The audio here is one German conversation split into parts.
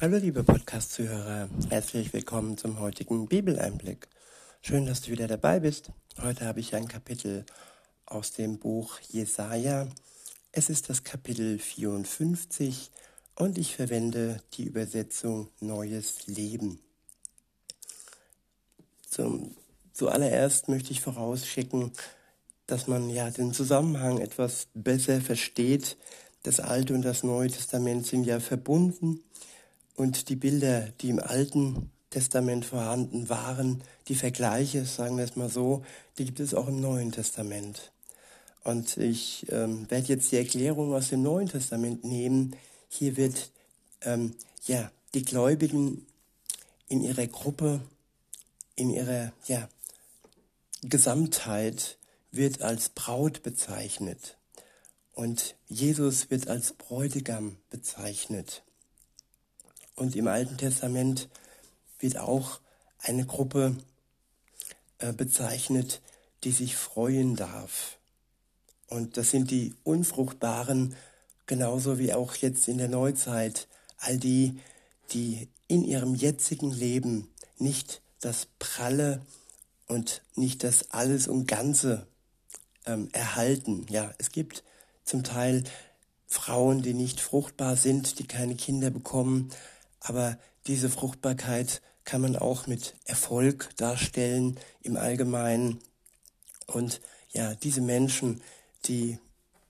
Hallo liebe Podcast-Zuhörer, herzlich willkommen zum heutigen Bibeleinblick. Schön, dass du wieder dabei bist. Heute habe ich ein Kapitel aus dem Buch Jesaja. Es ist das Kapitel 54 und ich verwende die Übersetzung Neues Leben. Zum, zuallererst möchte ich vorausschicken, dass man ja den Zusammenhang etwas besser versteht. Das Alte und das Neue Testament sind ja verbunden und die Bilder, die im Alten Testament vorhanden waren, die Vergleiche, sagen wir es mal so, die gibt es auch im Neuen Testament. Und ich ähm, werde jetzt die Erklärung aus dem Neuen Testament nehmen. Hier wird ähm, ja die Gläubigen in ihrer Gruppe, in ihrer ja, Gesamtheit wird als Braut bezeichnet und Jesus wird als Bräutigam bezeichnet. Und im Alten Testament wird auch eine Gruppe äh, bezeichnet, die sich freuen darf. Und das sind die Unfruchtbaren, genauso wie auch jetzt in der Neuzeit, all die, die in ihrem jetzigen Leben nicht das Pralle und nicht das Alles und Ganze ähm, erhalten. Ja, es gibt zum Teil Frauen, die nicht fruchtbar sind, die keine Kinder bekommen, aber diese Fruchtbarkeit kann man auch mit Erfolg darstellen im Allgemeinen. Und ja, diese Menschen, die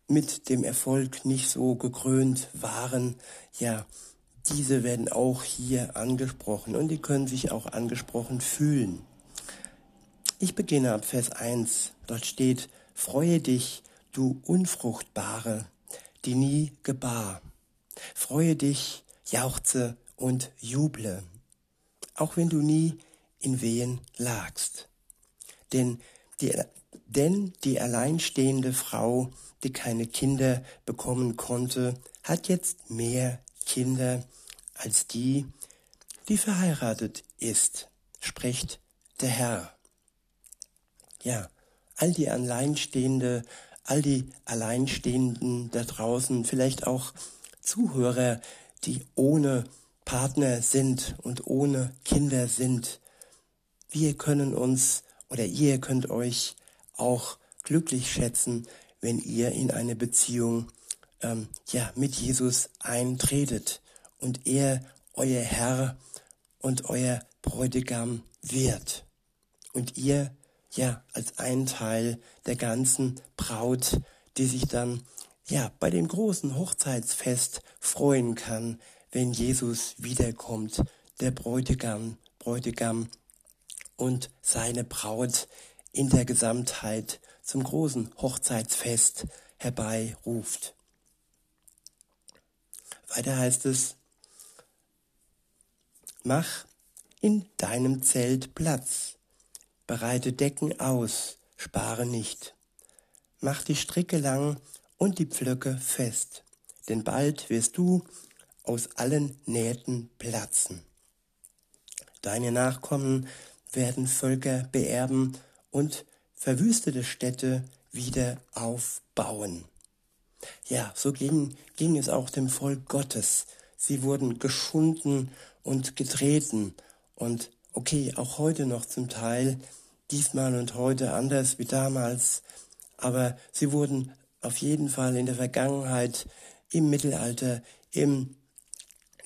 mit dem Erfolg nicht so gekrönt waren, ja, diese werden auch hier angesprochen und die können sich auch angesprochen fühlen. Ich beginne ab Vers 1. Dort steht, Freue dich, du Unfruchtbare, die nie gebar. Freue dich, jauchze und juble, auch wenn du nie in Wehen lagst. Denn die, denn die alleinstehende Frau, die keine Kinder bekommen konnte, hat jetzt mehr Kinder als die, die verheiratet ist, spricht der Herr. Ja, all die Alleinstehende, all die Alleinstehenden da draußen, vielleicht auch Zuhörer, die ohne Partner sind und ohne Kinder sind. Wir können uns oder ihr könnt euch auch glücklich schätzen, wenn ihr in eine Beziehung ähm, ja mit Jesus eintretet und er euer Herr und euer Bräutigam wird und ihr ja als ein Teil der ganzen Braut, die sich dann ja bei dem großen Hochzeitsfest freuen kann, wenn Jesus wiederkommt, der Bräutigam, Bräutigam und seine Braut in der Gesamtheit zum großen Hochzeitsfest herbeiruft. Weiter heißt es, mach in deinem Zelt Platz, bereite Decken aus, spare nicht. Mach die Stricke lang und die Pflöcke fest, denn bald wirst du aus allen Nähten platzen. Deine Nachkommen werden Völker beerben und verwüstete Städte wieder aufbauen. Ja, so ging, ging es auch dem Volk Gottes. Sie wurden geschunden und getreten und okay, auch heute noch zum Teil, diesmal und heute anders wie damals, aber sie wurden auf jeden Fall in der Vergangenheit, im Mittelalter, im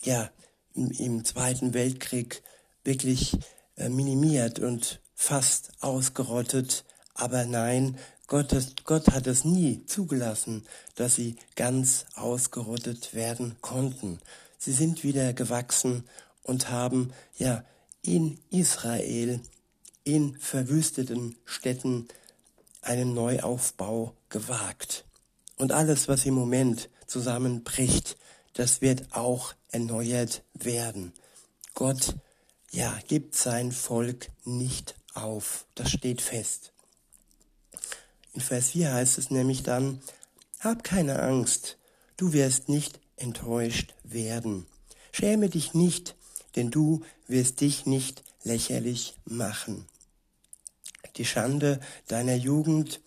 ja, im, im Zweiten Weltkrieg wirklich äh, minimiert und fast ausgerottet. Aber nein, Gott, Gott hat es nie zugelassen, dass sie ganz ausgerottet werden konnten. Sie sind wieder gewachsen und haben ja in Israel, in verwüsteten Städten, einen Neuaufbau gewagt. Und alles, was im Moment zusammenbricht, das wird auch erneuert werden. Gott, ja, gibt sein Volk nicht auf. Das steht fest. In Vers 4 heißt es nämlich dann, hab keine Angst, du wirst nicht enttäuscht werden. Schäme dich nicht, denn du wirst dich nicht lächerlich machen. Die Schande deiner Jugend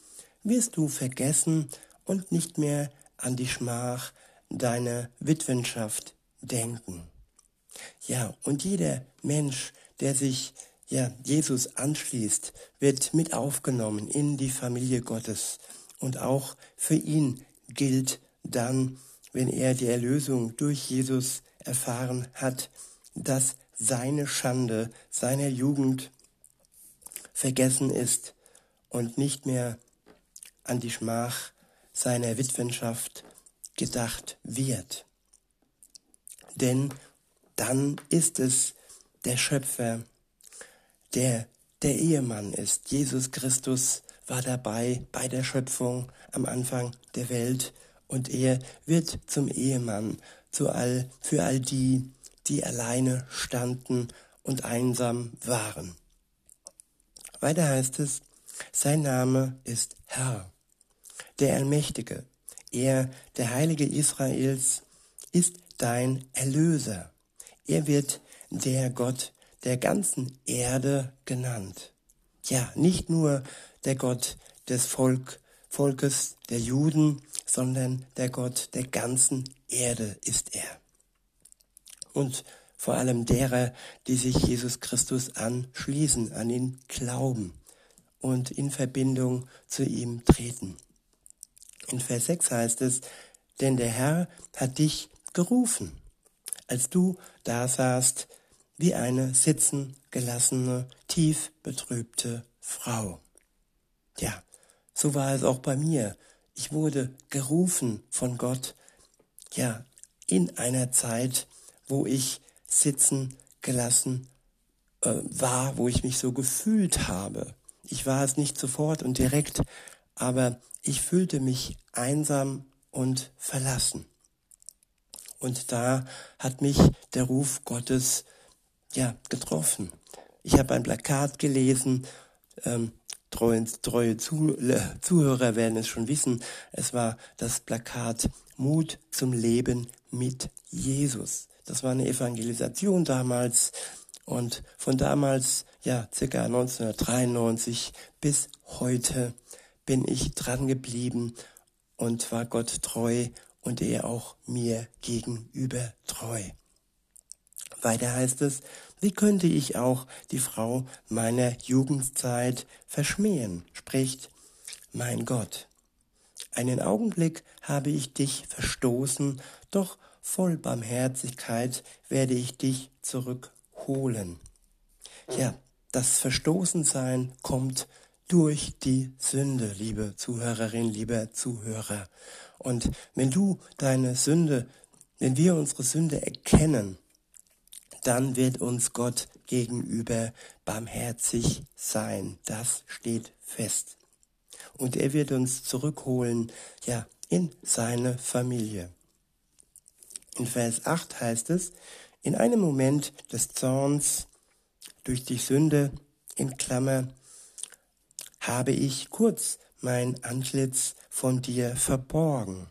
wirst du vergessen und nicht mehr an die Schmach deiner Witwenschaft denken. Ja, und jeder Mensch, der sich ja, Jesus anschließt, wird mit aufgenommen in die Familie Gottes. Und auch für ihn gilt dann, wenn er die Erlösung durch Jesus erfahren hat, dass seine Schande seiner Jugend vergessen ist und nicht mehr an die Schmach seiner Witwenschaft gedacht wird. Denn dann ist es der Schöpfer, der der Ehemann ist. Jesus Christus war dabei bei der Schöpfung am Anfang der Welt und er wird zum Ehemann zu all, für all die, die alleine standen und einsam waren. Weiter heißt es, sein Name ist Herr, der Allmächtige. Er, der Heilige Israels, ist dein Erlöser. Er wird der Gott der ganzen Erde genannt. Ja, nicht nur der Gott des Volk, Volkes der Juden, sondern der Gott der ganzen Erde ist er. Und vor allem derer, die sich Jesus Christus anschließen, an ihn glauben und in Verbindung zu ihm treten. In Vers 6 heißt es, denn der Herr hat dich gerufen, als du da saßt wie eine sitzen gelassene, tief betrübte Frau. Ja, so war es auch bei mir. Ich wurde gerufen von Gott, ja, in einer Zeit, wo ich sitzen gelassen äh, war, wo ich mich so gefühlt habe. Ich war es nicht sofort und direkt, aber ich fühlte mich einsam und verlassen. Und da hat mich der Ruf Gottes ja getroffen. Ich habe ein Plakat gelesen, ähm, treue, treue Zuh Zuhörer werden es schon wissen. Es war das Plakat Mut zum Leben mit Jesus. Das war eine Evangelisation damals und von damals, ja, circa 1993 bis heute bin ich dran geblieben und war Gott treu und er auch mir gegenüber treu. Weiter heißt es, wie könnte ich auch die Frau meiner Jugendzeit verschmähen, spricht mein Gott. Einen Augenblick habe ich dich verstoßen, doch voll Barmherzigkeit werde ich dich zurückholen. Ja, das Verstoßensein kommt durch die Sünde, liebe Zuhörerin, lieber Zuhörer. Und wenn du deine Sünde, wenn wir unsere Sünde erkennen, dann wird uns Gott gegenüber barmherzig sein. Das steht fest. Und er wird uns zurückholen, ja, in seine Familie. In Vers 8 heißt es, in einem Moment des Zorns durch die Sünde, in Klammer, habe ich kurz mein Antlitz von dir verborgen.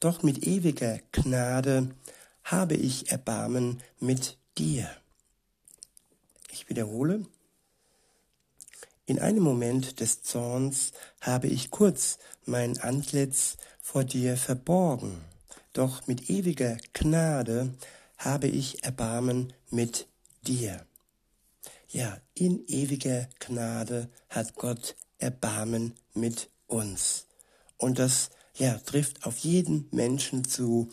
Doch mit ewiger Gnade habe ich Erbarmen mit dir. Ich wiederhole. In einem Moment des Zorns habe ich kurz mein Antlitz vor dir verborgen, doch mit ewiger Gnade habe ich Erbarmen mit dir. Ja, in ewiger Gnade hat Gott Erbarmen mit uns. Und das ja, trifft auf jeden Menschen zu,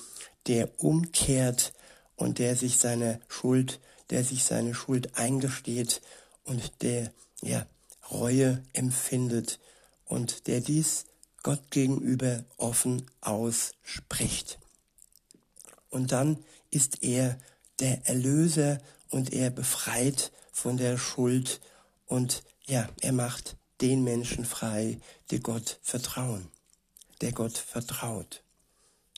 der umkehrt und der sich seine Schuld, der sich seine Schuld eingesteht und der ja Reue empfindet und der dies Gott gegenüber offen ausspricht. Und dann ist er der Erlöser und er befreit von der Schuld und ja, er macht den Menschen frei, die Gott vertrauen, der Gott vertraut.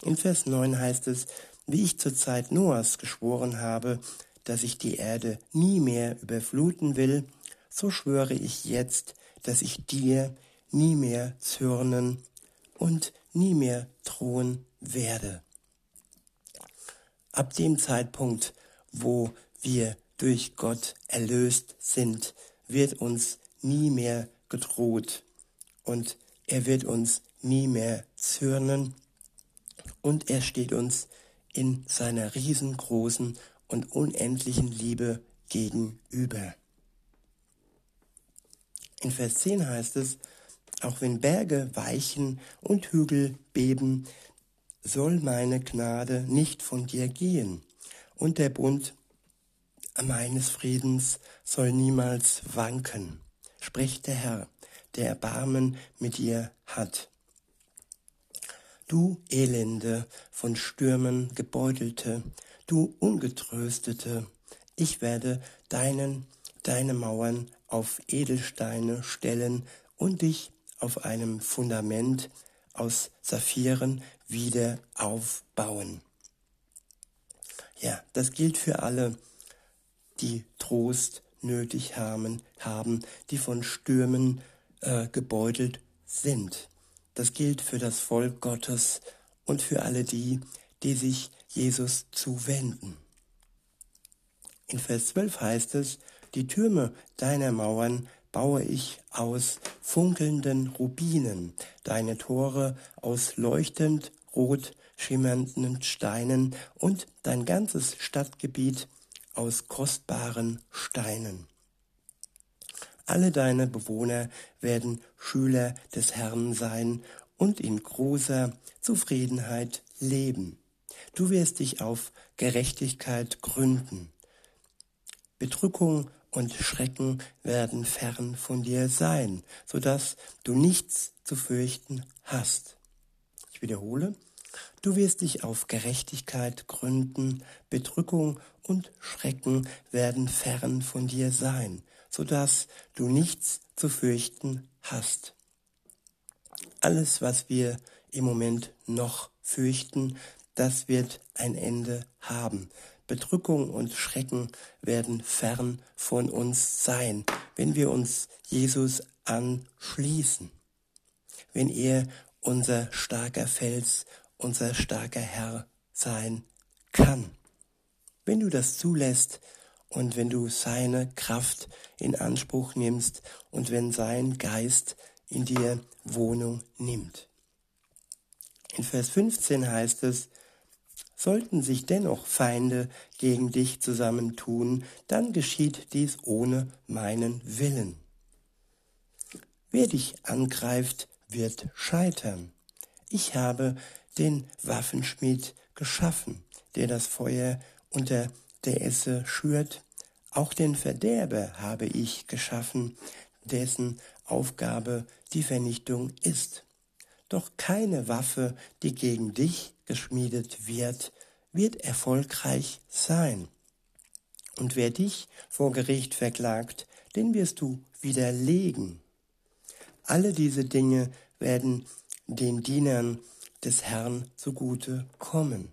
In Vers 9 heißt es, wie ich zur Zeit Noahs geschworen habe, dass ich die Erde nie mehr überfluten will, so schwöre ich jetzt, dass ich dir nie mehr zürnen und nie mehr drohen werde. Ab dem Zeitpunkt, wo wir durch Gott erlöst sind, wird uns nie mehr gedroht. Und er wird uns nie mehr zürnen. Und er steht uns in seiner riesengroßen und unendlichen Liebe gegenüber. In Vers 10 heißt es, auch wenn Berge weichen und Hügel beben, soll meine Gnade nicht von dir gehen, und der Bund meines Friedens soll niemals wanken, spricht der Herr, der Erbarmen mit dir hat. Du Elende, von Stürmen gebeutelte, du Ungetröstete, ich werde deinen, deine Mauern auf Edelsteine stellen und dich auf einem Fundament aus Saphiren wieder aufbauen. Ja, das gilt für alle, die Trost nötig haben, haben die von Stürmen äh, gebeutelt sind. Das gilt für das Volk Gottes und für alle die, die sich Jesus zuwenden. In Vers 12 heißt es, die Türme deiner Mauern baue ich aus funkelnden Rubinen, deine Tore aus leuchtend rot schimmernden Steinen und dein ganzes Stadtgebiet aus kostbaren Steinen. Alle deine Bewohner werden Schüler des Herrn sein und in großer Zufriedenheit leben. Du wirst dich auf Gerechtigkeit gründen. Bedrückung und Schrecken werden fern von dir sein, so dass du nichts zu fürchten hast. Ich wiederhole, du wirst dich auf Gerechtigkeit gründen, Bedrückung und Schrecken werden fern von dir sein, so dass du nichts zu fürchten hast. Alles, was wir im Moment noch fürchten, das wird ein Ende haben. Bedrückung und Schrecken werden fern von uns sein, wenn wir uns Jesus anschließen, wenn er unser starker Fels, unser starker Herr sein kann. Wenn du das zulässt und wenn du seine Kraft in Anspruch nimmst und wenn sein Geist in dir Wohnung nimmt. In Vers 15 heißt es, Sollten sich dennoch Feinde gegen dich zusammentun, dann geschieht dies ohne meinen Willen. Wer dich angreift, wird scheitern. Ich habe den Waffenschmied geschaffen, der das Feuer unter der Esse schürt. Auch den Verderber habe ich geschaffen, dessen Aufgabe die Vernichtung ist. Doch keine Waffe, die gegen dich geschmiedet wird, wird erfolgreich sein. Und wer dich vor Gericht verklagt, den wirst du widerlegen. Alle diese Dinge werden den Dienern des Herrn zugute kommen.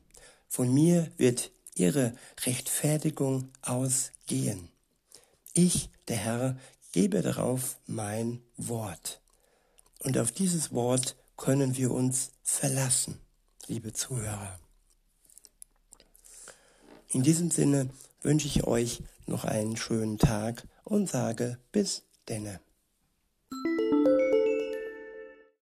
Von mir wird ihre Rechtfertigung ausgehen. Ich, der Herr, gebe darauf mein Wort. Und auf dieses Wort können wir uns verlassen, liebe Zuhörer. In diesem Sinne wünsche ich euch noch einen schönen Tag und sage bis denne.